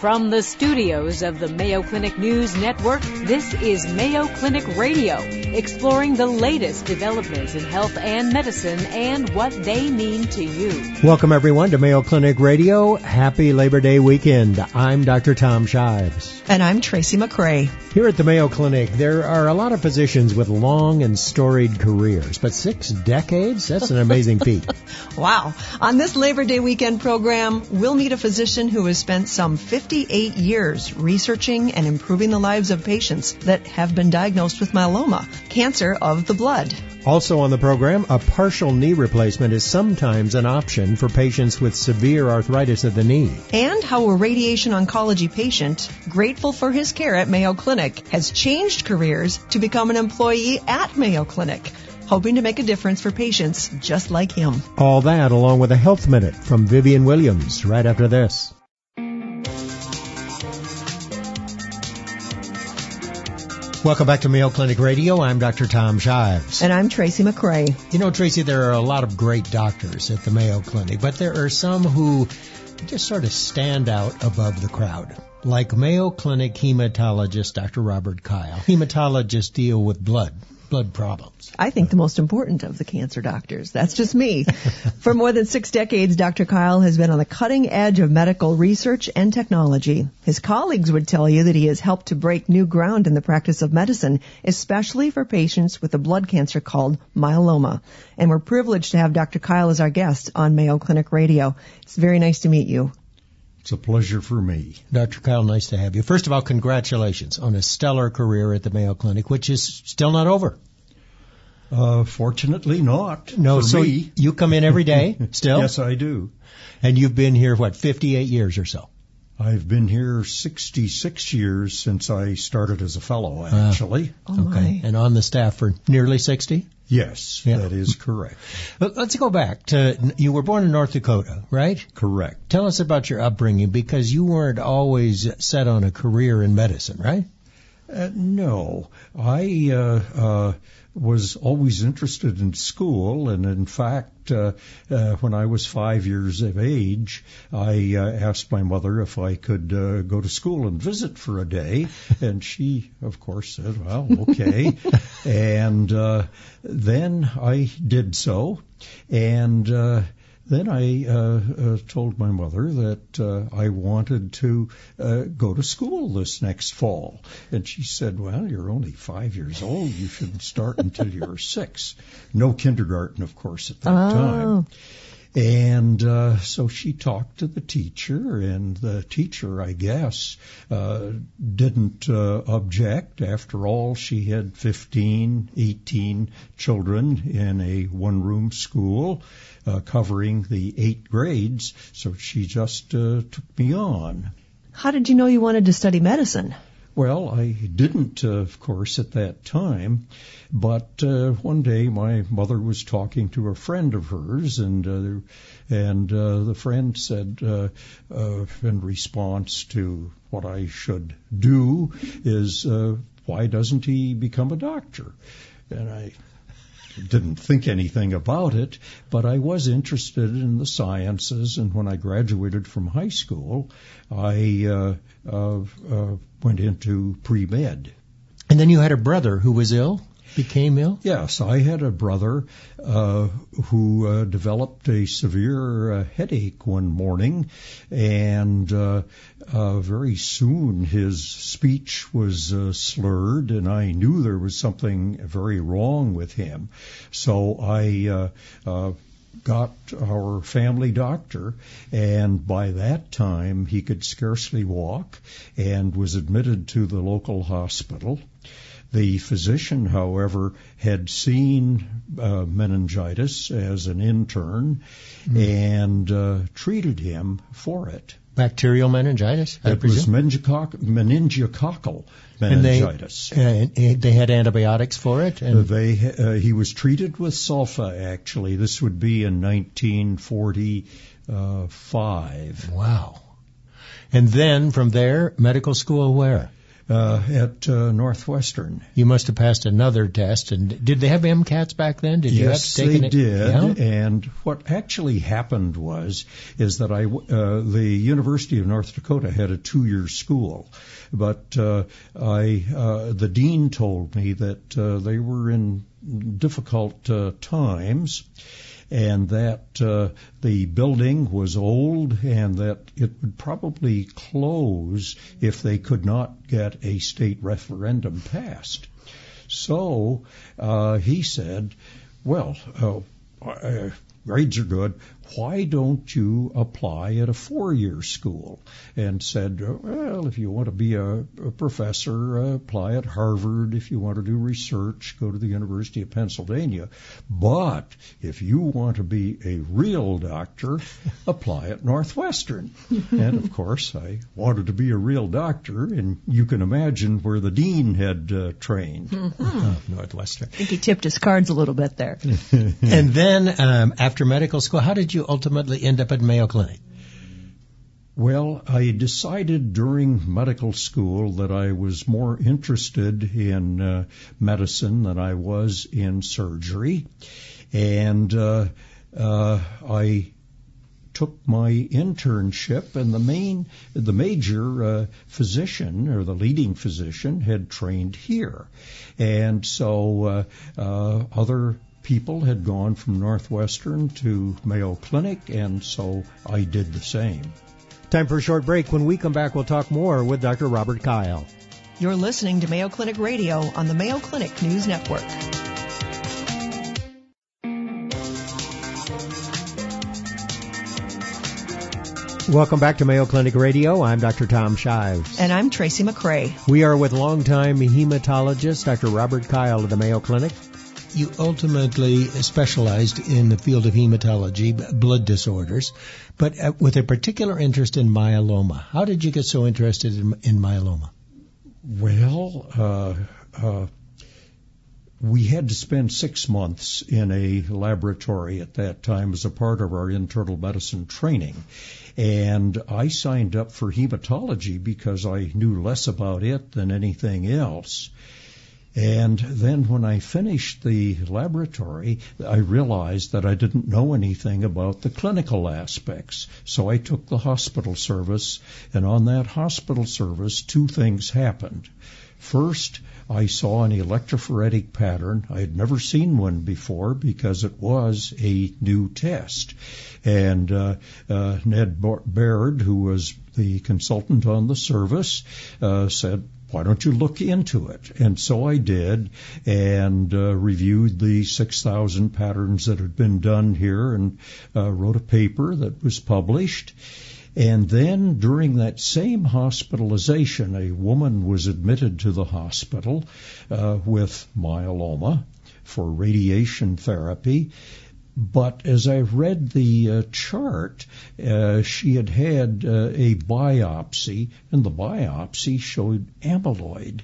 From the studios of the Mayo Clinic News Network, this is Mayo Clinic Radio, exploring the latest developments in health and medicine and what they mean to you. Welcome everyone to Mayo Clinic Radio. Happy Labor Day weekend. I'm Dr. Tom Shives. And I'm Tracy McCray. Here at the Mayo Clinic, there are a lot of physicians with long and storied careers, but six decades? That's an amazing feat. wow. On this Labor Day weekend program, we'll meet a physician who has spent some 58 years researching and improving the lives of patients that have been diagnosed with myeloma, cancer of the blood. Also on the program, a partial knee replacement is sometimes an option for patients with severe arthritis of the knee. And how a radiation oncology patient, grateful for his care at Mayo Clinic, has changed careers to become an employee at Mayo Clinic hoping to make a difference for patients just like him. All that along with a health minute from Vivian Williams right after this. Welcome back to Mayo Clinic Radio. I'm Dr. Tom Shives. And I'm Tracy McCray. You know, Tracy, there are a lot of great doctors at the Mayo Clinic, but there are some who just sort of stand out above the crowd. Like Mayo Clinic hematologist Dr. Robert Kyle. Hematologists deal with blood, blood problems. I think the most important of the cancer doctors. That's just me. For more than six decades, Dr. Kyle has been on the cutting edge of medical research and technology. His colleagues would tell you that he has helped to break new ground in the practice of medicine, especially for patients with a blood cancer called myeloma. And we're privileged to have Dr. Kyle as our guest on Mayo Clinic Radio. It's very nice to meet you. It's a pleasure for me. Dr. Kyle, nice to have you. First of all, congratulations on a stellar career at the Mayo Clinic, which is still not over. Uh, fortunately not. No, so me. you come in every day still? yes, I do. And you've been here, what, 58 years or so? I've been here 66 years since I started as a fellow, actually. Uh, oh okay. And on the staff for nearly 60? Yes, yeah. that is correct. Let's go back to you were born in North Dakota, right? Correct. Tell us about your upbringing because you weren't always set on a career in medicine, right? Uh, no, I uh, uh, was always interested in school, and in fact, uh, uh, when I was five years of age, I uh, asked my mother if I could uh, go to school and visit for a day, and she, of course, said, "Well, okay." and uh, then I did so, and uh, then I uh, uh, told my mother that uh, I wanted to uh, go to school this next fall. And she said, Well, you're only five years old. You shouldn't start until you're six. No kindergarten, of course, at that oh. time. And uh, so she talked to the teacher, and the teacher, I guess, uh, didn't uh, object. After all, she had 15, 18 children in a one room school uh, covering the eight grades, so she just uh, took me on. How did you know you wanted to study medicine? Well, I didn't, uh, of course, at that time. But uh, one day, my mother was talking to a friend of hers, and uh, and uh, the friend said, uh, uh, in response to what I should do, is uh, why doesn't he become a doctor? And I didn't think anything about it, but I was interested in the sciences. And when I graduated from high school, I uh, uh, uh, went into pre med. And then you had a brother who was ill? Became ill? Yes, I had a brother uh, who uh, developed a severe uh, headache one morning, and uh, uh, very soon his speech was uh, slurred, and I knew there was something very wrong with him. So I got our family doctor, and by that time he could scarcely walk and was admitted to the local hospital. The physician, however, had seen uh, meningitis as an intern mm. and uh, treated him for it. Bacterial meningitis? I it presume? was meningococ- meningococcal meningitis. And they, they had antibiotics for it? And they, uh, he was treated with sulfa, actually. This would be in 1945. Wow. And then from there, medical school where? Uh, at uh, Northwestern. You must have passed another test. And did they have MCATs back then? Did you have to yes, they it? did. Yeah? And what actually happened was is that I uh, the University of North Dakota had a two-year school, but uh, I uh, the dean told me that uh, they were in difficult uh, times. And that uh, the building was old, and that it would probably close if they could not get a state referendum passed. So uh, he said, "Well, uh, uh, grades are good. Why don't you apply at a four-year school?" And said, "Well, if you want to be a, a professor, uh, apply at Harvard. If you want to do research, go to the University of Pennsylvania. But if you want to be a real doctor, apply at Northwestern." and of course, I wanted to be a real doctor, and you can imagine where the dean had uh, trained. Oh, Northwestern. I think he tipped his cards a little bit there. And then um, after medical school, how did you ultimately end up at Mayo Clinic? Well, I decided during medical school that I was more interested in uh, medicine than I was in surgery, and uh, uh, I took my internship, and the main, the major uh, physician or the leading physician had trained here, and so uh, uh, other people had gone from Northwestern to Mayo Clinic, and so I did the same. Time for a short break. When we come back, we'll talk more with Dr. Robert Kyle. You're listening to Mayo Clinic Radio on the Mayo Clinic News Network. Welcome back to Mayo Clinic Radio. I'm Dr. Tom Shives. And I'm Tracy McCray. We are with longtime hematologist Dr. Robert Kyle of the Mayo Clinic. You ultimately specialized in the field of hematology, blood disorders, but with a particular interest in myeloma. How did you get so interested in, in myeloma? Well, uh, uh, we had to spend six months in a laboratory at that time as a part of our internal medicine training. And I signed up for hematology because I knew less about it than anything else. And then when I finished the laboratory, I realized that I didn't know anything about the clinical aspects. So I took the hospital service, and on that hospital service, two things happened. First, I saw an electrophoretic pattern. I had never seen one before because it was a new test. And uh, uh, Ned Bayrd, who was the consultant on the service, uh, said, why don't you look into it? And so I did and uh, reviewed the 6,000 patterns that had been done here and uh, wrote a paper that was published. And then during that same hospitalization, a woman was admitted to the hospital uh, with myeloma for radiation therapy. But as I read the uh, chart, uh, she had had uh, a biopsy, and the biopsy showed amyloid.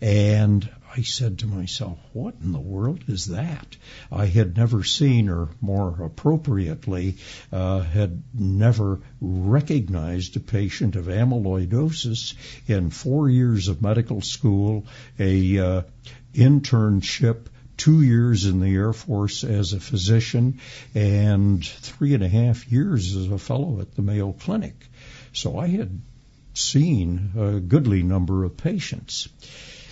And I said to myself, what in the world is that? I had never seen, or more appropriately, uh, had never recognized a patient of amyloidosis in four years of medical school, a uh, internship two years in the Air Force as a physician and three and a half years as a fellow at the Mayo Clinic. So I had seen a goodly number of patients.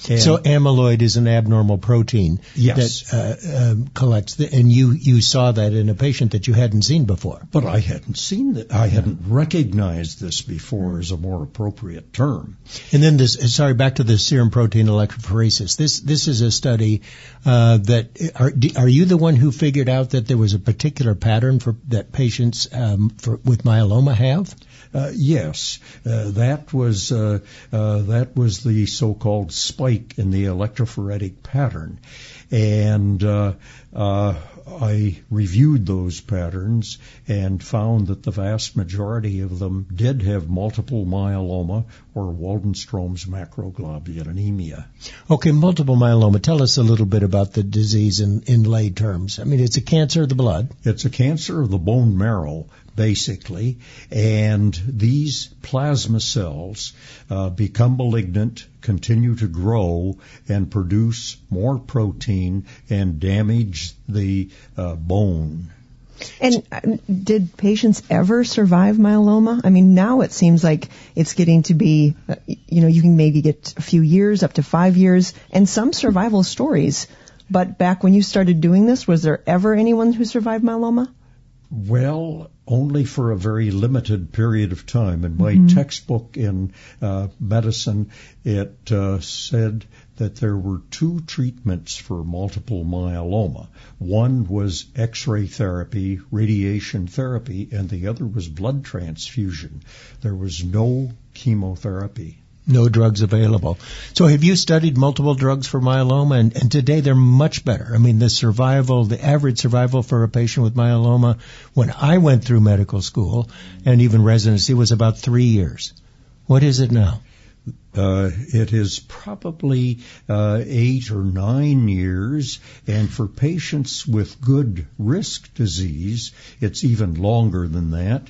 And so amyloid is an abnormal protein Yes. that uh, um, collects, the, and you you saw that in a patient that you hadn't seen before. but I hadn't seen that. I hadn't recognized this before as a more appropriate term. And then this, sorry, back to the serum protein electrophoresis. This this is a study uh, that are are you the one who figured out that there was a particular pattern for that patients um, for, with myeloma have? Uh, yes, uh, that was uh, uh, that was the so-called spike in the electrophoretic pattern, and uh, uh, I reviewed those patterns and found that the vast majority of them did have multiple myeloma or Waldenstrom's macroglobulinemia. Okay, multiple myeloma. Tell us a little bit about the disease in in lay terms. I mean, it's a cancer of the blood. It's a cancer of the bone marrow, basically, and these plasma cells uh, become malignant, continue to grow and produce more protein and damage the uh, bone. And uh, did patients ever survive myeloma? I mean, now it seems like it's getting to be, uh, you know, you can maybe get a few years, up to five years, and some survival stories. But back when you started doing this, was there ever anyone who survived myeloma? Well, only for a very limited period of time. In my mm-hmm. textbook in uh, medicine, it uh, said that there were two treatments for multiple myeloma. One was X-ray therapy, radiation therapy, and the other was blood transfusion. There was no chemotherapy no drugs available. So have you studied multiple drugs for myeloma and, and, today they're much better. I mean the survival, the average survival for a patient with myeloma when I went through medical school and even residency was about three years. What is it now? Uh, it is probably uh, eight or nine years, and for patients with good risk disease, it's even longer than that.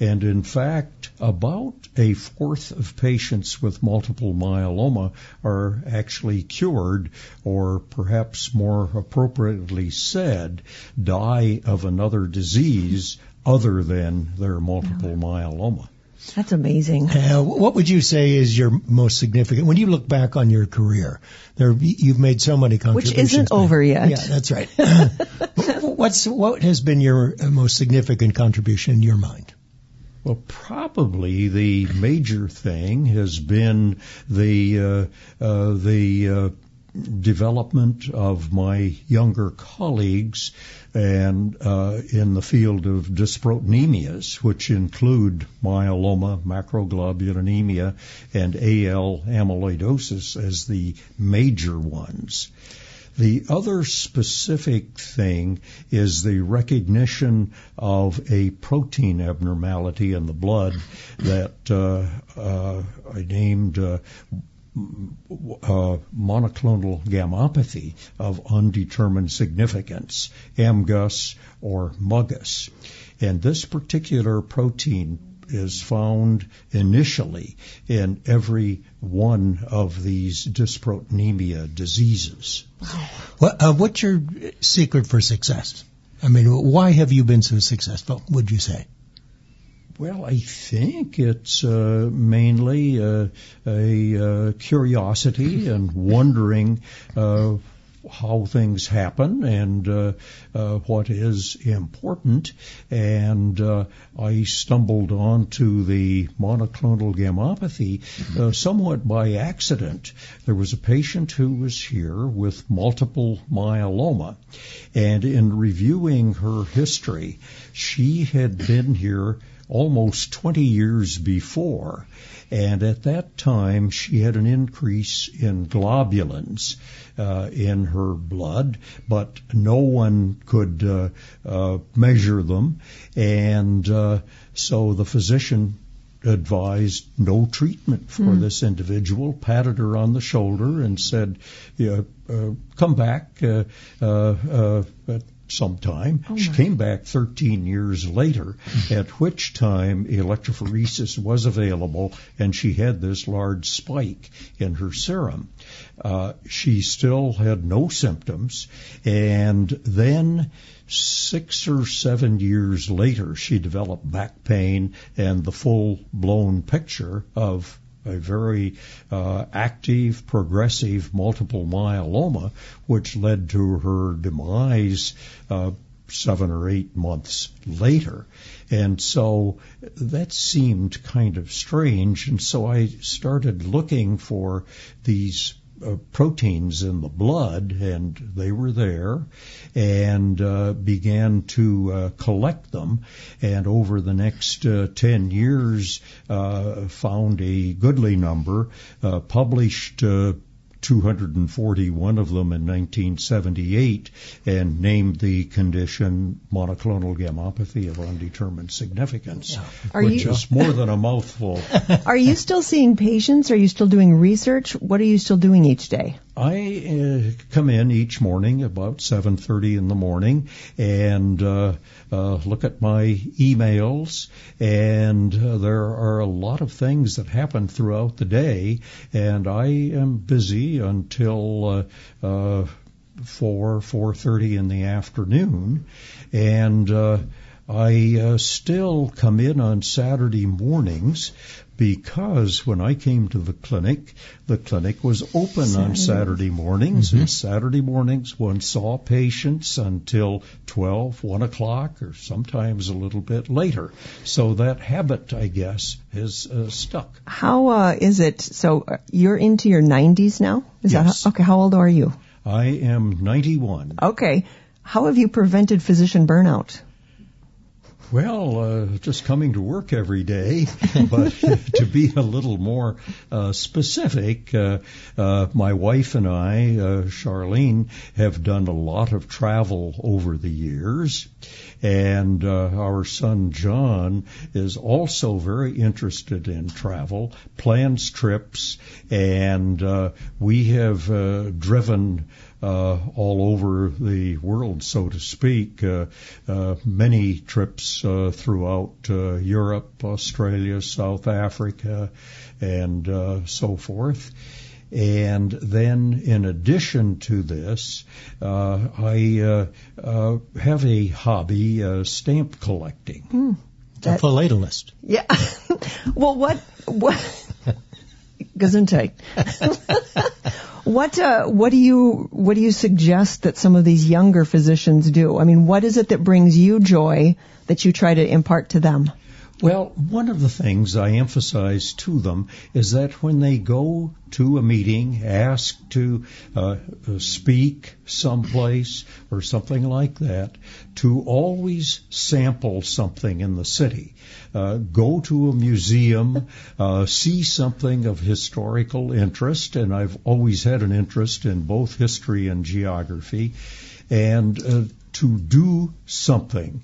And in fact, about a fourth of patients with multiple myeloma are actually cured, or perhaps more appropriately said, die of another disease other than their multiple myeloma. That's amazing. Uh, what would you say is your most significant? When you look back on your career, there you've made so many contributions. Which isn't over yet. Yeah, that's right. What's what has been your most significant contribution in your mind? Well, probably the major thing has been the uh, uh, the uh, development of my younger colleagues and uh, in the field of dysproteinemias, which include myeloma, macroglobulinemia, and AL amyloidosis as the major ones. The other specific thing is the recognition of a protein abnormality in the blood that uh, uh, I named uh, uh, monoclonal gammopathy of undetermined significance, MGUS or MUGUS. And this particular protein is found initially in every one of these dysproteinemia diseases. Well, uh, what's your secret for success? I mean, why have you been so successful, would you say? Well, I think it's uh, mainly uh, a uh, curiosity and wondering uh, how things happen and uh, uh, what is important. And uh, I stumbled onto the monoclonal gammopathy uh, somewhat by accident. There was a patient who was here with multiple myeloma, and in reviewing her history, she had been here almost 20 years before. And at that time, she had an increase in globulins uh, in her blood, but no one could uh, uh, measure them. And uh, so the physician advised no treatment for mm. this individual, patted her on the shoulder, and said, yeah, uh, "Come back uh, uh, uh, sometime. Oh she came back 13 years later, at which time electrophoresis was available, and she had this large spike in her serum. Uh, she still had no symptoms, and then six or seven years later, she developed back pain and the full blown picture of a very uh, active, progressive multiple myeloma, which led to her demise uh, seven or eight months later. And so that seemed kind of strange. And so I started looking for these uh, proteins in the blood, and they were there, and uh, began to uh, collect them. And over the next uh, 10 years, uh, found a goodly number, published 241 of them in 1978 and named the condition monoclonal gammopathy of undetermined significance, yeah. which you, is more than a mouthful. Are you still seeing patients? Are you still doing research? What are you still doing each day? I uh, come in each morning about 7:30 in the morning and uh, uh, look at my emails, and uh, there are a lot of things that happen throughout the day, and I am busy until uh, uh, four 4:30 in the afternoon, and uh, I uh, still come in on Saturday mornings because when I came to the clinic, the clinic was open Saturday. on Saturday mornings, mm-hmm. and Saturday mornings one saw patients until 12, 1 o'clock, or sometimes a little bit later. So that habit, I guess, has uh, stuck. How uh, is it? So uh, you're into your 90s now? Is yes. That, okay, how old are you? I am 91. Okay. How have you prevented physician burnout? Well, uh, just coming to work every day, but to be a little more uh, specific, uh, uh, my wife and I, uh, Charlene, have done a lot of travel over the years, and uh, our son John is also very interested in travel, plans trips, and we have driven uh, all over the world, so to speak. Uh, uh, many trips uh, throughout uh, Europe, Australia, South Africa, and uh, so forth. And then, in addition to this, uh, I uh, uh, have a hobby, uh, stamp collecting. Hmm. That, a philatelist. Yeah. well, what what? Gesundheit. What uh, what do you what do you suggest that some of these younger physicians do? I mean, what is it that brings you joy that you try to impart to them? Well, one of the things I emphasize to them is that when they go to a meeting, ask to uh, uh, speak someplace or something like that, to always sample something in the city. Uh, go to a museum, uh, see something of historical interest, and I've always had an interest in both history and geography, and uh, to do something.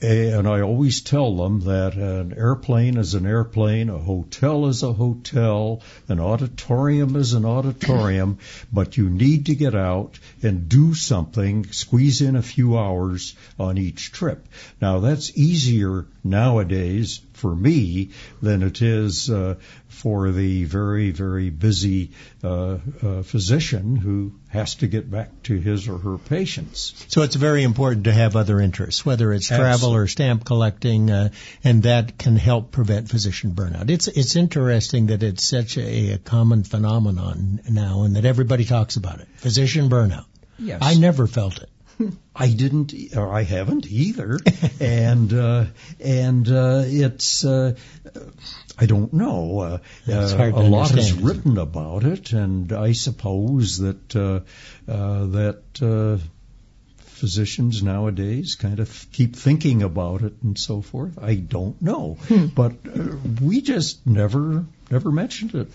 Uh, and I always tell them that an airplane is an airplane, a hotel is a hotel, an auditorium is an auditorium, but you need to get out and do something, squeeze in a few hours on each trip. Now that's easier nowadays for me than it is uh, for the very, very busy uh, uh, physician who has to get back to his or her patients. So it's very important to have other interests, whether it's travel Absolutely. or stamp collecting, uh, and that can help prevent physician burnout. It's it's interesting that it's such a, a common phenomenon now, and that everybody talks about it. Physician burnout. Yes. I never felt it. I didn't, or I haven't either, and uh, and uh, it's uh, I don't know. Uh, uh, a lot is written about it, and I suppose that uh, uh, that uh, physicians nowadays kind of keep thinking about it and so forth. I don't know, hmm. but uh, we just never never mentioned it.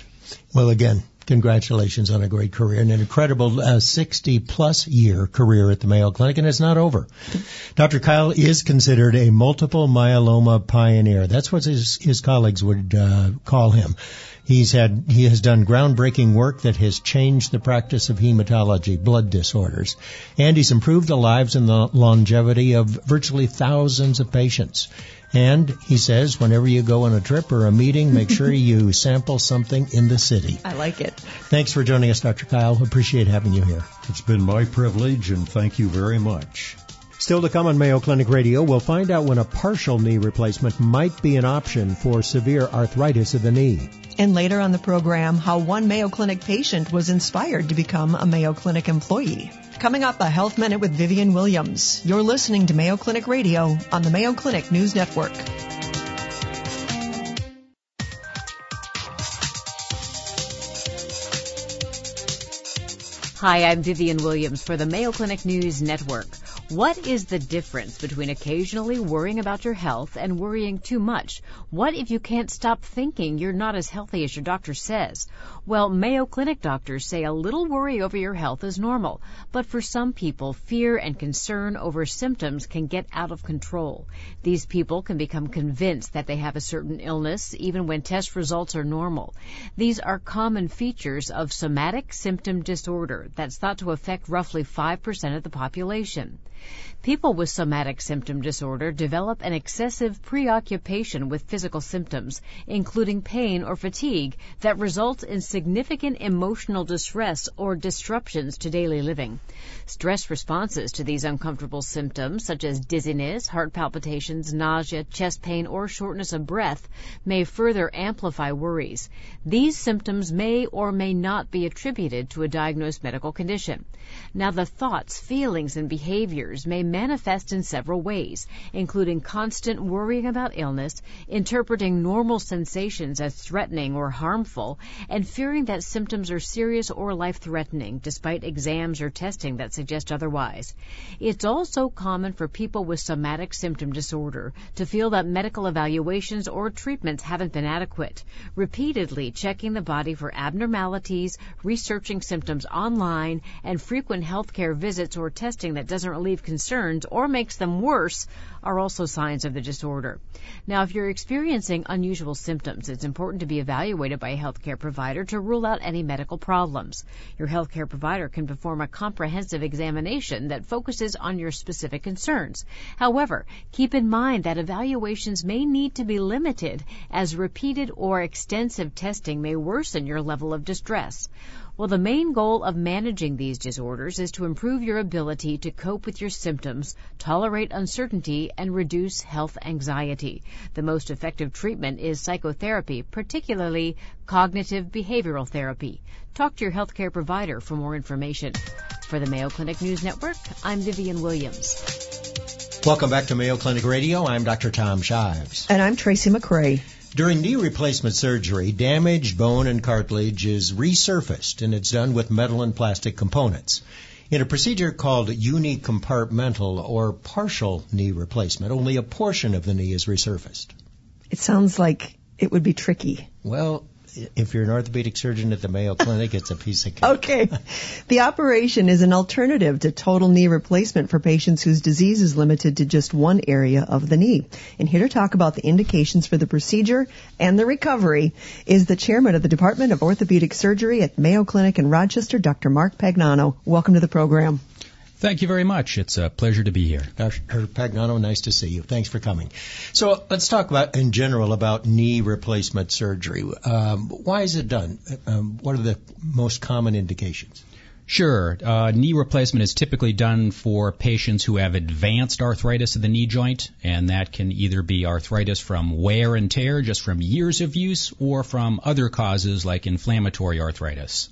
Well, again, Congratulations on a great career and an incredible uh, 60 plus year career at the Mayo Clinic, and it's not over. Dr. Kyle is considered a multiple myeloma pioneer. That's what his, his colleagues would uh, call him. He's had he has done groundbreaking work that has changed the practice of hematology, blood disorders, and he's improved the lives and the longevity of virtually thousands of patients. And he says, whenever you go on a trip or a meeting, make sure you sample something in the city. I like it. Thanks for joining us, Dr. Kyle. Appreciate having you here. It's been my privilege, and thank you very much. Still to come on Mayo Clinic Radio, we'll find out when a partial knee replacement might be an option for severe arthritis of the knee. And later on the program, how one Mayo Clinic patient was inspired to become a Mayo Clinic employee. Coming up, a Health Minute with Vivian Williams. You're listening to Mayo Clinic Radio on the Mayo Clinic News Network. Hi, I'm Vivian Williams for the Mayo Clinic News Network. What is the difference between occasionally worrying about your health and worrying too much? What if you can't stop thinking you're not as healthy as your doctor says? Well, Mayo Clinic doctors say a little worry over your health is normal, but for some people, fear and concern over symptoms can get out of control. These people can become convinced that they have a certain illness even when test results are normal. These are common features of somatic symptom disorder that's thought to affect roughly 5% of the population. People with somatic symptom disorder develop an excessive preoccupation with physical symptoms, including pain or fatigue, that results in significant emotional distress or disruptions to daily living. Stress responses to these uncomfortable symptoms, such as dizziness, heart palpitations, nausea, chest pain, or shortness of breath, may further amplify worries. These symptoms may or may not be attributed to a diagnosed medical condition. Now, the thoughts, feelings, and behaviors may manifest in several ways, including constant worrying about illness, interpreting normal sensations as threatening or harmful, and fearing that symptoms are serious or life threatening despite exams or testing that suggest otherwise. It's also common for people with somatic symptom disorder to feel that medical evaluations or treatments haven't been adequate. Repeatedly checking the body for abnormalities, researching symptoms online, and frequent healthcare visits or testing that doesn't relieve concerns or makes them worse are also signs of the disorder. Now, if you're experiencing unusual symptoms, it's important to be evaluated by a healthcare provider to rule out any medical problems. Your healthcare provider can perform a comprehensive examination that focuses on your specific concerns. However, keep in mind that evaluations may need to be limited as repeated or extensive testing may worsen your level of distress. Well, the main goal of managing these disorders is to improve your ability to cope with your symptoms, tolerate uncertainty, and reduce health anxiety. The most effective treatment is psychotherapy, particularly cognitive behavioral therapy. Talk to your healthcare provider for more information. For the Mayo Clinic News Network, I'm Vivian Williams. Welcome back to Mayo Clinic Radio. I'm Dr. Tom Shives. And I'm Tracy McCray. During knee replacement surgery, damaged bone and cartilage is resurfaced and it's done with metal and plastic components. In a procedure called unicompartmental or partial knee replacement, only a portion of the knee is resurfaced. It sounds like it would be tricky. Well, if you're an orthopedic surgeon at the Mayo Clinic, it's a piece of cake. Okay. The operation is an alternative to total knee replacement for patients whose disease is limited to just one area of the knee. And here to talk about the indications for the procedure and the recovery is the chairman of the Department of Orthopedic Surgery at Mayo Clinic in Rochester, Dr. Mark Pagnano. Welcome to the program. Thank you very much. It's a pleasure to be here. Dr. Pagnano, nice to see you. Thanks for coming. So let's talk about, in general, about knee replacement surgery. Um, why is it done? Um, what are the most common indications? Sure. Uh, knee replacement is typically done for patients who have advanced arthritis of the knee joint, and that can either be arthritis from wear and tear, just from years of use, or from other causes like inflammatory arthritis.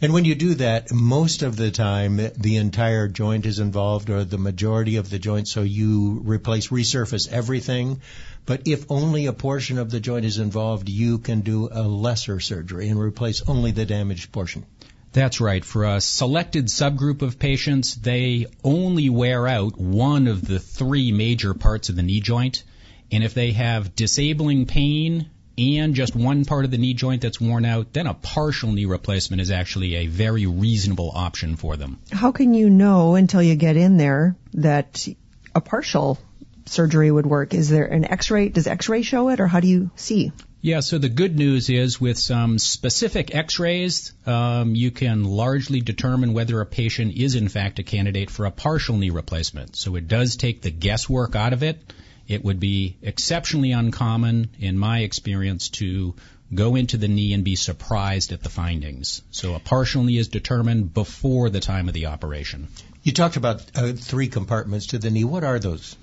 And when you do that, most of the time the entire joint is involved or the majority of the joint, so you replace, resurface everything. But if only a portion of the joint is involved, you can do a lesser surgery and replace only the damaged portion. That's right. For a selected subgroup of patients, they only wear out one of the three major parts of the knee joint. And if they have disabling pain, and just one part of the knee joint that's worn out, then a partial knee replacement is actually a very reasonable option for them. How can you know until you get in there that a partial surgery would work? Is there an x-ray? Does x-ray show it or how do you see? Yeah, so the good news is with some specific x-rays, um, you can largely determine whether a patient is in fact a candidate for a partial knee replacement. So it does take the guesswork out of it. It would be exceptionally uncommon, in my experience, to go into the knee and be surprised at the findings. So a partial knee is determined before the time of the operation. You talked about uh, three compartments to the knee. What are those?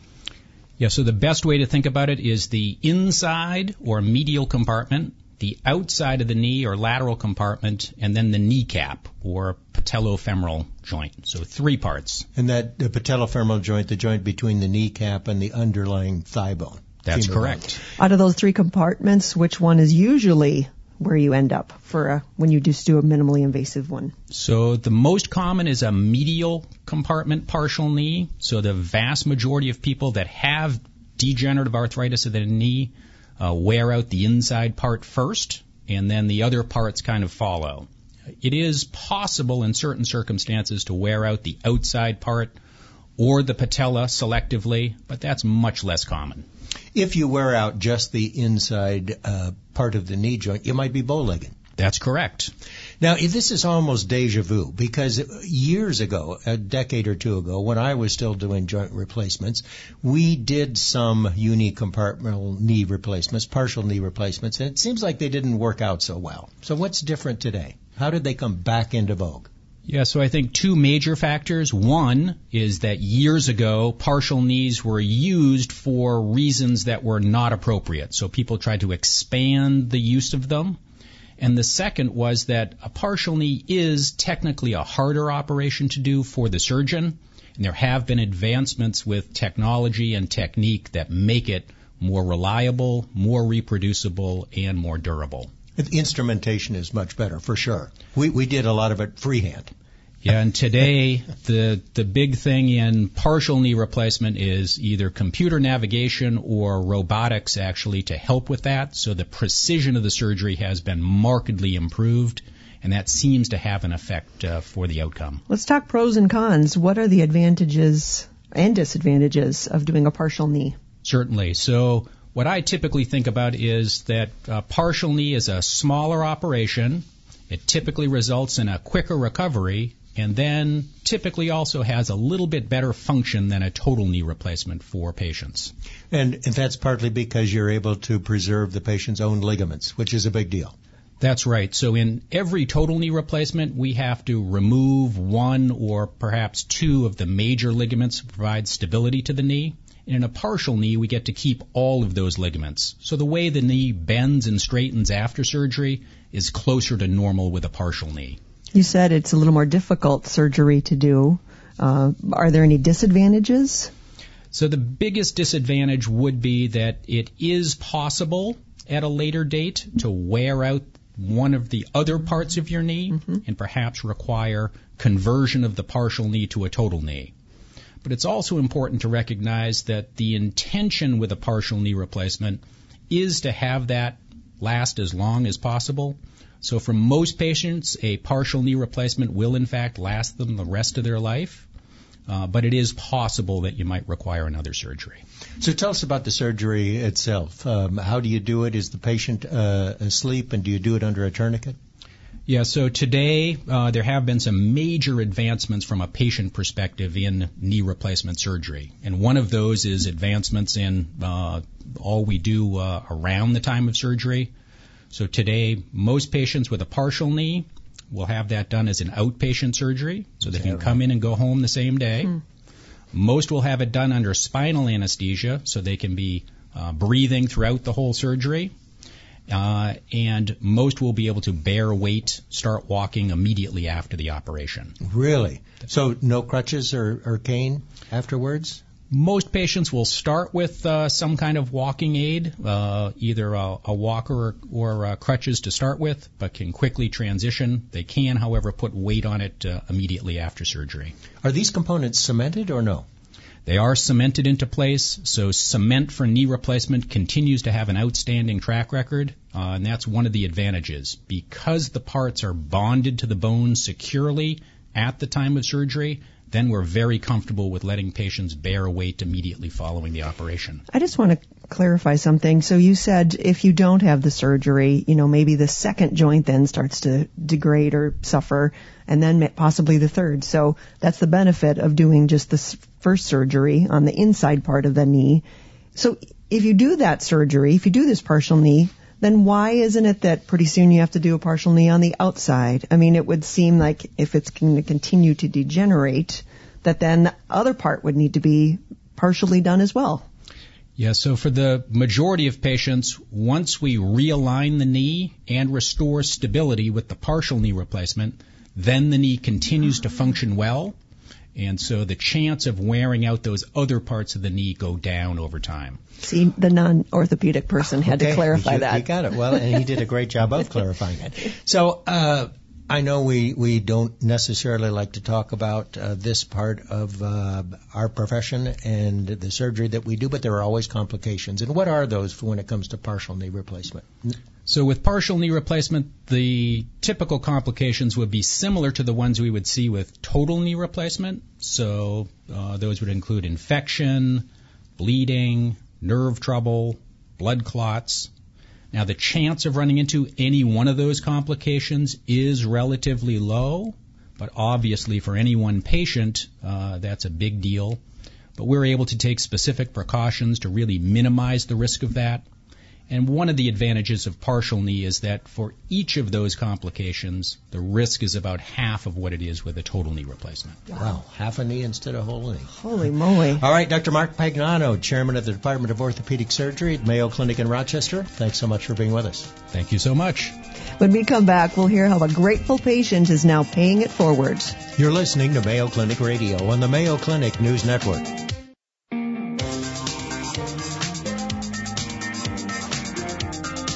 Yeah, so the best way to think about it is the inside or medial compartment, the outside of the knee or lateral compartment, and then the kneecap or patellofemoral joint. So three parts. And that the patellofemoral joint, the joint between the kneecap and the underlying thigh bone. That's correct. Bone. Out of those three compartments, which one is usually where you end up for a, when you just do a minimally invasive one? So the most common is a medial compartment partial knee. So the vast majority of people that have degenerative arthritis of the knee uh, wear out the inside part first, and then the other parts kind of follow. It is possible in certain circumstances to wear out the outside part or the patella selectively, but that's much less common. If you wear out just the inside uh, part of the knee joint, you might be bow-legged. That's correct. Now, this is almost deja vu because years ago, a decade or two ago, when I was still doing joint replacements, we did some unicompartmental knee replacements, partial knee replacements, and it seems like they didn't work out so well. So what's different today? How did they come back into vogue? Yeah, so I think two major factors. One is that years ago, partial knees were used for reasons that were not appropriate. So people tried to expand the use of them. And the second was that a partial knee is technically a harder operation to do for the surgeon. And there have been advancements with technology and technique that make it more reliable, more reproducible, and more durable. The instrumentation is much better, for sure. We, we did a lot of it freehand. Yeah, and today the the big thing in partial knee replacement is either computer navigation or robotics actually to help with that. So the precision of the surgery has been markedly improved, and that seems to have an effect uh, for the outcome. Let's talk pros and cons. What are the advantages and disadvantages of doing a partial knee? Certainly. So what I typically think about is that uh, partial knee is a smaller operation. It typically results in a quicker recovery and then typically also has a little bit better function than a total knee replacement for patients. And, and that's partly because you're able to preserve the patient's own ligaments, which is a big deal. That's right. So in every total knee replacement, we have to remove one or perhaps two of the major ligaments to provide stability to the knee. And in a partial knee, we get to keep all of those ligaments. So the way the knee bends and straightens after surgery is closer to normal with a partial knee. You said it's a little more difficult surgery to do. Uh, are there any disadvantages? So the biggest disadvantage would be that it is possible at a later date to wear out one of the other parts of your knee mm-hmm. and perhaps require conversion of the partial knee to a total knee. But it's also important to recognize that the intention with a partial knee replacement is to have that last as long as possible so for most patients, a partial knee replacement will in fact last them the rest of their life. Uh, but it is possible that you might require another surgery. So tell us about the surgery itself. Um, how do you do it? Is the patient uh, asleep, and do you do it under a tourniquet? Yeah, so today uh, there have been some major advancements from a patient perspective in knee replacement surgery. And one of those is advancements in uh, all we do uh, around the time of surgery. So today, most patients with a partial knee will have that done as an outpatient surgery, so they can right? come in and go home the same day. Hmm. Most will have it done under spinal anesthesia, so they can be uh, breathing throughout the whole surgery. Uh, and most will be able to bear weight, start walking immediately after the operation. Really? So no crutches or, or cane afterwards? Most patients will start with uh, some kind of walking aid, uh, either a, a walker or, or uh, crutches to start with, but can quickly transition. They can, however, put weight on it uh, immediately after surgery. Are these components cemented or no? They are cemented into place, so cement for knee replacement continues to have an outstanding track record, uh, and that's one of the advantages. Because the parts are bonded to the bone securely at the time of surgery, then we're very comfortable with letting patients bear weight immediately following the operation. I just want to clarify something. So you said if you don't have the surgery, you know, maybe the second joint then starts to degrade or suffer, and then possibly the third. So that's the benefit of doing just the first surgery on the inside part of the knee. So if you do that surgery, if you do this partial knee, then why isn't it that pretty soon you have to do a partial knee on the outside? I mean, it would seem like if it's going to continue to degenerate, that then the other part would need to be partially done as well. Yeah, so for the majority of patients, once we realign the knee and restore stability with the partial knee replacement, then the knee continues to function well. And so the chance of wearing out those other parts of the knee go down over time. See, the non-orthopedic person had okay, to clarify you, that. You got it. Well, and he did a great job of clarifying it. So, uh, I know we, we don't necessarily like to talk about uh, this part of uh, our profession and the surgery that we do, but there are always complications. And what are those when it comes to partial knee replacement? So with partial knee replacement, the typical complications would be similar to the ones we would see with total knee replacement. So uh, those would include infection, bleeding, nerve trouble, blood clots. Now, the chance of running into any one of those complications is relatively low, but obviously for any one patient, uh, that's a big deal. But we're able to take specific precautions to really minimize the risk of that. And one of the advantages of partial knee is that for each of those complications, the risk is about half of what it is with a total knee replacement. Wow, half a knee instead of whole knee. Holy moly. All right, Dr. Mark Pagnano, Chairman of the Department of Orthopedic Surgery at Mayo Clinic in Rochester. Thanks so much for being with us. Thank you so much. When we come back, we'll hear how a grateful patient is now paying it forward. You're listening to Mayo Clinic Radio on the Mayo Clinic News Network.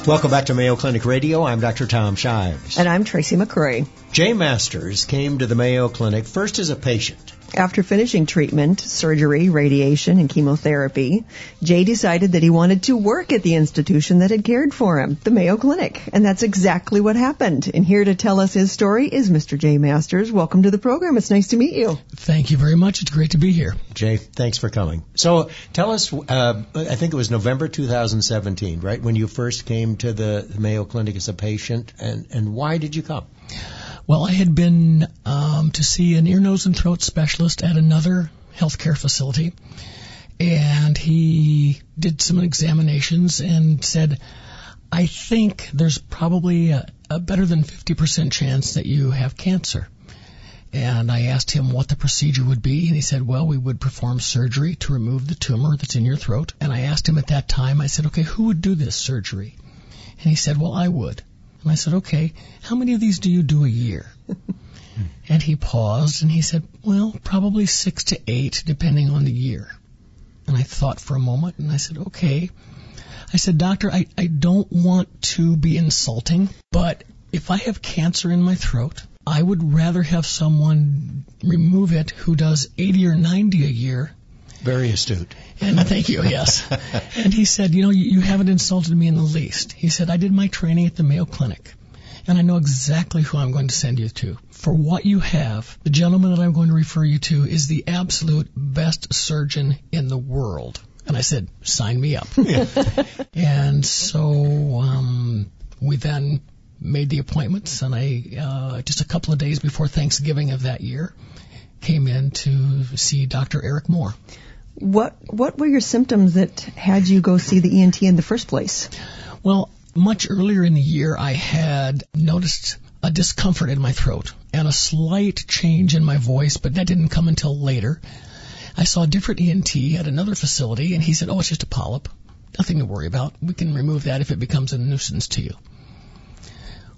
Welcome back to Mayo Clinic Radio. I'm Dr. Tom Shives. And I'm Tracy McCray. Jay Masters came to the Mayo Clinic first as a patient. After finishing treatment, surgery, radiation, and chemotherapy, Jay decided that he wanted to work at the institution that had cared for him, the Mayo Clinic. And that's exactly what happened. And here to tell us his story is Mr. Jay Masters. Welcome to the program. It's nice to meet you. Thank you very much. It's great to be here. Jay, thanks for coming. So tell us, uh, I think it was November 2017, right, when you first came to the Mayo Clinic as a patient, and, and why did you come? Well, I had been um, to see an ear, nose, and throat specialist at another healthcare facility, and he did some examinations and said, I think there's probably a, a better than 50% chance that you have cancer. And I asked him what the procedure would be, and he said, well, we would perform surgery to remove the tumor that's in your throat. And I asked him at that time, I said, okay, who would do this surgery? And he said, well, I would. And I said, okay, how many of these do you do a year? and he paused and he said, well, probably six to eight, depending on the year. And I thought for a moment and I said, okay. I said, doctor, I, I don't want to be insulting, but if I have cancer in my throat, I would rather have someone remove it who does 80 or 90 a year very astute. And thank you, yes. and he said, you know, you, you haven't insulted me in the least. He said, I did my training at the Mayo Clinic, and I know exactly who I'm going to send you to. For what you have, the gentleman that I'm going to refer you to is the absolute best surgeon in the world. And I said, sign me up. and so um, we then made the appointments, and I uh, just a couple of days before Thanksgiving of that year came in to see Dr. Eric Moore. What what were your symptoms that had you go see the ENT in the first place? Well, much earlier in the year, I had noticed a discomfort in my throat and a slight change in my voice, but that didn't come until later. I saw a different ENT at another facility, and he said, "Oh, it's just a polyp. Nothing to worry about. We can remove that if it becomes a nuisance to you."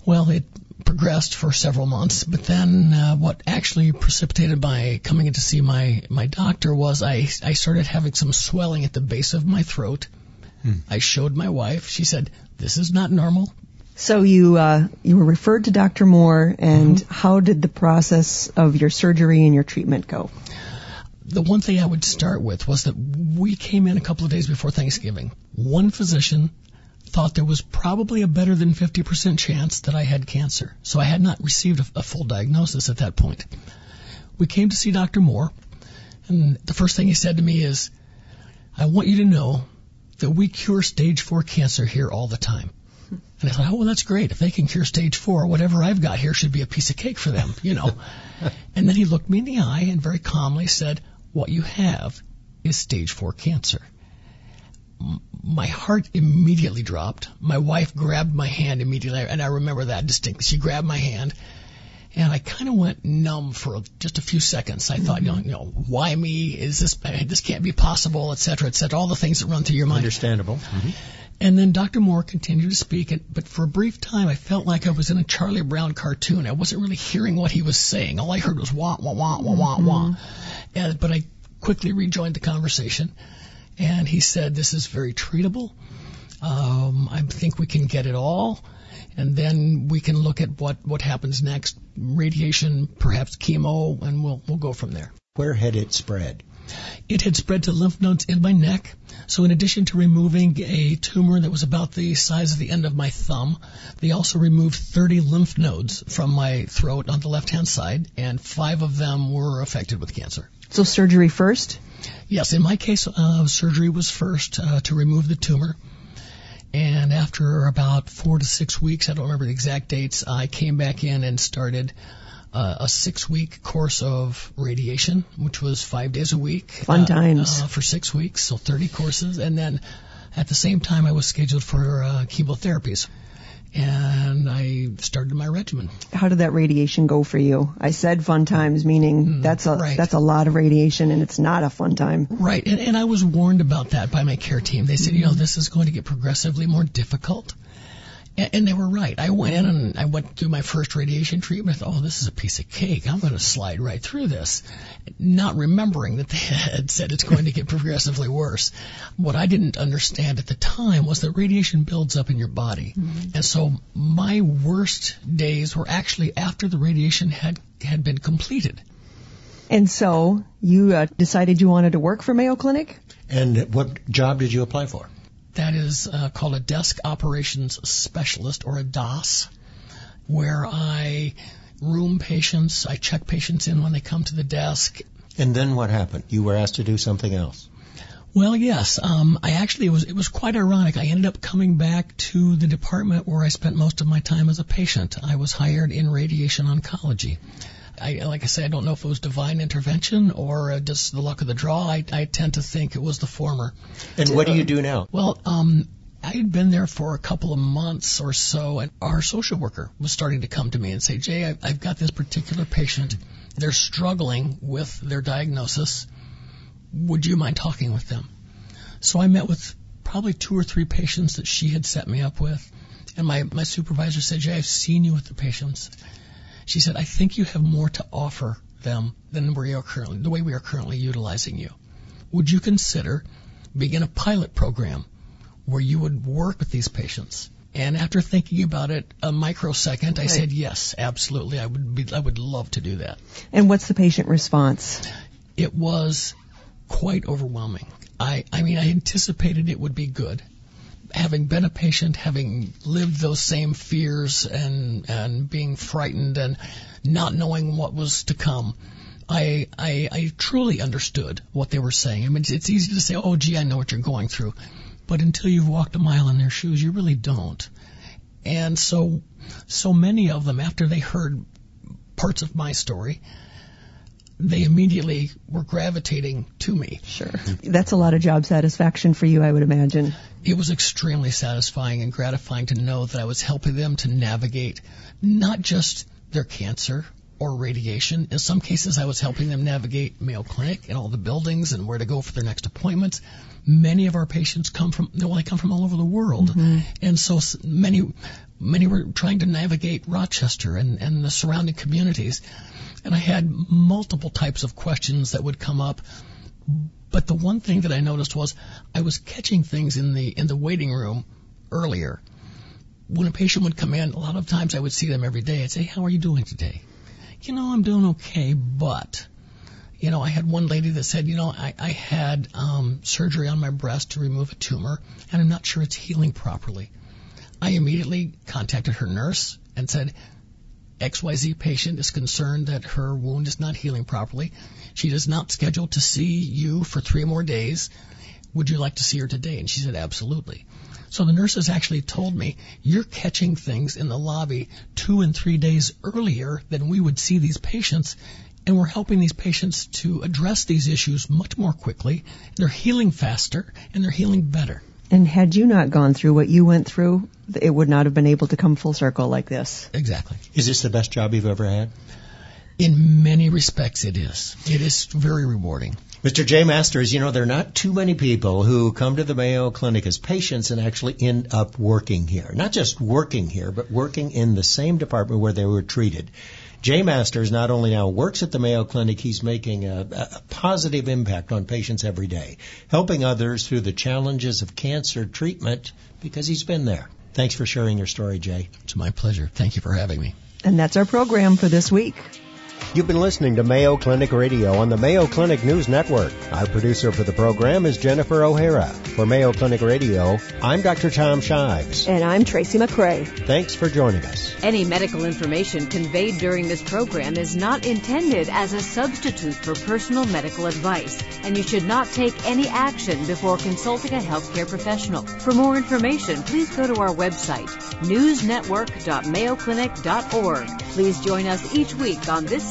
Well, it progressed for several months, but then uh, what actually precipitated my coming in to see my my doctor was I I started having some swelling at the base of my throat. Hmm. I showed my wife. She said, "This is not normal." So you uh, you were referred to Dr. Moore, and mm-hmm. how did the process of your surgery and your treatment go? The one thing I would start with was that we came in a couple of days before Thanksgiving. One physician thought there was probably a better than 50% chance that I had cancer. So I had not received a, a full diagnosis at that point. We came to see Dr. Moore, and the first thing he said to me is, I want you to know that we cure stage four cancer here all the time. And I thought, oh, well, that's great. If they can cure stage four, whatever I've got here should be a piece of cake for them, you know. and then he looked me in the eye and very calmly said, what you have is stage four cancer my heart immediately dropped. My wife grabbed my hand immediately, and I remember that distinctly. She grabbed my hand, and I kind of went numb for just a few seconds. I thought, you know, you know, why me? Is this this can't be possible, et cetera, et cetera. All the things that run through your mind. Understandable. Mm-hmm. And then Dr. Moore continued to speak, and, but for a brief time, I felt like I was in a Charlie Brown cartoon. I wasn't really hearing what he was saying. All I heard was wah, wah, wah, wah, wah, wah. And, but I quickly rejoined the conversation, and he said, This is very treatable. Um, I think we can get it all, and then we can look at what, what happens next radiation, perhaps chemo, and we'll, we'll go from there. Where had it spread? It had spread to lymph nodes in my neck. So in addition to removing a tumor that was about the size of the end of my thumb, they also removed 30 lymph nodes from my throat on the left hand side, and five of them were affected with cancer. So surgery first? Yes, in my case, uh, surgery was first uh, to remove the tumor. And after about four to six weeks, I don't remember the exact dates, I came back in and started uh, a six week course of radiation, which was five days a week. Fun uh, times. Uh, for six weeks, so 30 courses. And then at the same time, I was scheduled for uh, chemotherapies. And I started my regimen. How did that radiation go for you? I said fun times, meaning Mm, that's a right. that's a lot of radiation, and it's not a fun time. Right, and, and I was warned about that by my care team. They said, you know, this is going to get progressively more difficult. And, and they were right. I went in and I went through my first radiation treatment. I thought, oh, this is a piece of cake. I'm going to slide right through this. Not remembering that they had said it's going to get progressively worse. What I didn't understand at the time was that radiation builds up in your body. And so my worst days were actually after the radiation had, had been completed. And so you uh, decided you wanted to work for Mayo Clinic. And what job did you apply for? That is uh, called a desk operations specialist or a DOS, where I room patients, I check patients in when they come to the desk. And then what happened? You were asked to do something else. Well, yes, um, I actually it was it was quite ironic. I ended up coming back to the department where I spent most of my time as a patient. I was hired in radiation oncology. I, like I say, I don't know if it was divine intervention or uh, just the luck of the draw. I, I tend to think it was the former. And what do you do now? Well, um, I had been there for a couple of months or so, and our social worker was starting to come to me and say, Jay, I- I've got this particular patient. They're struggling with their diagnosis. Would you mind talking with them? So I met with probably two or three patients that she had set me up with. And my, my supervisor said, Jay, I've seen you with the patients. She said, I think you have more to offer them than we are currently, the way we are currently utilizing you. Would you consider begin a pilot program where you would work with these patients? And after thinking about it a microsecond, I Right. said, yes, absolutely. I would be, I would love to do that. And what's the patient response? It was quite overwhelming. I, I mean, I anticipated it would be good. Having been a patient, having lived those same fears and, and being frightened and not knowing what was to come, I, I, I truly understood what they were saying. I mean, it's, it's easy to say, oh, gee, I know what you're going through. But until you've walked a mile in their shoes, you really don't. And so, so many of them, after they heard parts of my story, they immediately were gravitating to me. Sure. That's a lot of job satisfaction for you, I would imagine. It was extremely satisfying and gratifying to know that I was helping them to navigate not just their cancer or radiation. In some cases, I was helping them navigate Mayo Clinic and all the buildings and where to go for their next appointments. Many of our patients come from, well, they come from all over the world. Mm-hmm. And so many, many were trying to navigate Rochester and, and the surrounding communities. And I had multiple types of questions that would come up. But the one thing that I noticed was I was catching things in the in the waiting room earlier. When a patient would come in, a lot of times I would see them every day. I'd say, "How are you doing today?" You know, I'm doing okay, but you know, I had one lady that said, you know, I, I had um, surgery on my breast to remove a tumor, and I'm not sure it's healing properly. I immediately contacted her nurse and said, XYZ patient is concerned that her wound is not healing properly. She is not scheduled to see you for three more days. Would you like to see her today? And she said, absolutely. So the nurses actually told me, you're catching things in the lobby two and three days earlier than we would see these patients. And we're helping these patients to address these issues much more quickly. They're healing faster and they're healing better. And had you not gone through what you went through, it would not have been able to come full circle like this. Exactly. Is this the best job you've ever had? In many respects, it is. It is very rewarding. Mr. Jay Masters, you know, there are not too many people who come to the Mayo Clinic as patients and actually end up working here. Not just working here, but working in the same department where they were treated. Jay Masters not only now works at the Mayo Clinic, he's making a, a, positive impact on patients every day, helping others through the challenges of cancer treatment because he's been there. Thanks for sharing your story, Jay. It's my pleasure. Thank you for having me. And that's our program for this week. You've been listening to Mayo Clinic Radio on the Mayo Clinic News Network. Our producer for the program is Jennifer O'Hara. For Mayo Clinic Radio, I'm Dr. Tom Shives. And I'm Tracy McCray. Thanks for joining us. Any medical information conveyed during this program is not intended as a substitute for personal medical advice, and you should not take any action before consulting a healthcare professional. For more information, please go to our website, newsnetwork.mayoclinic.org. Please join us each week on this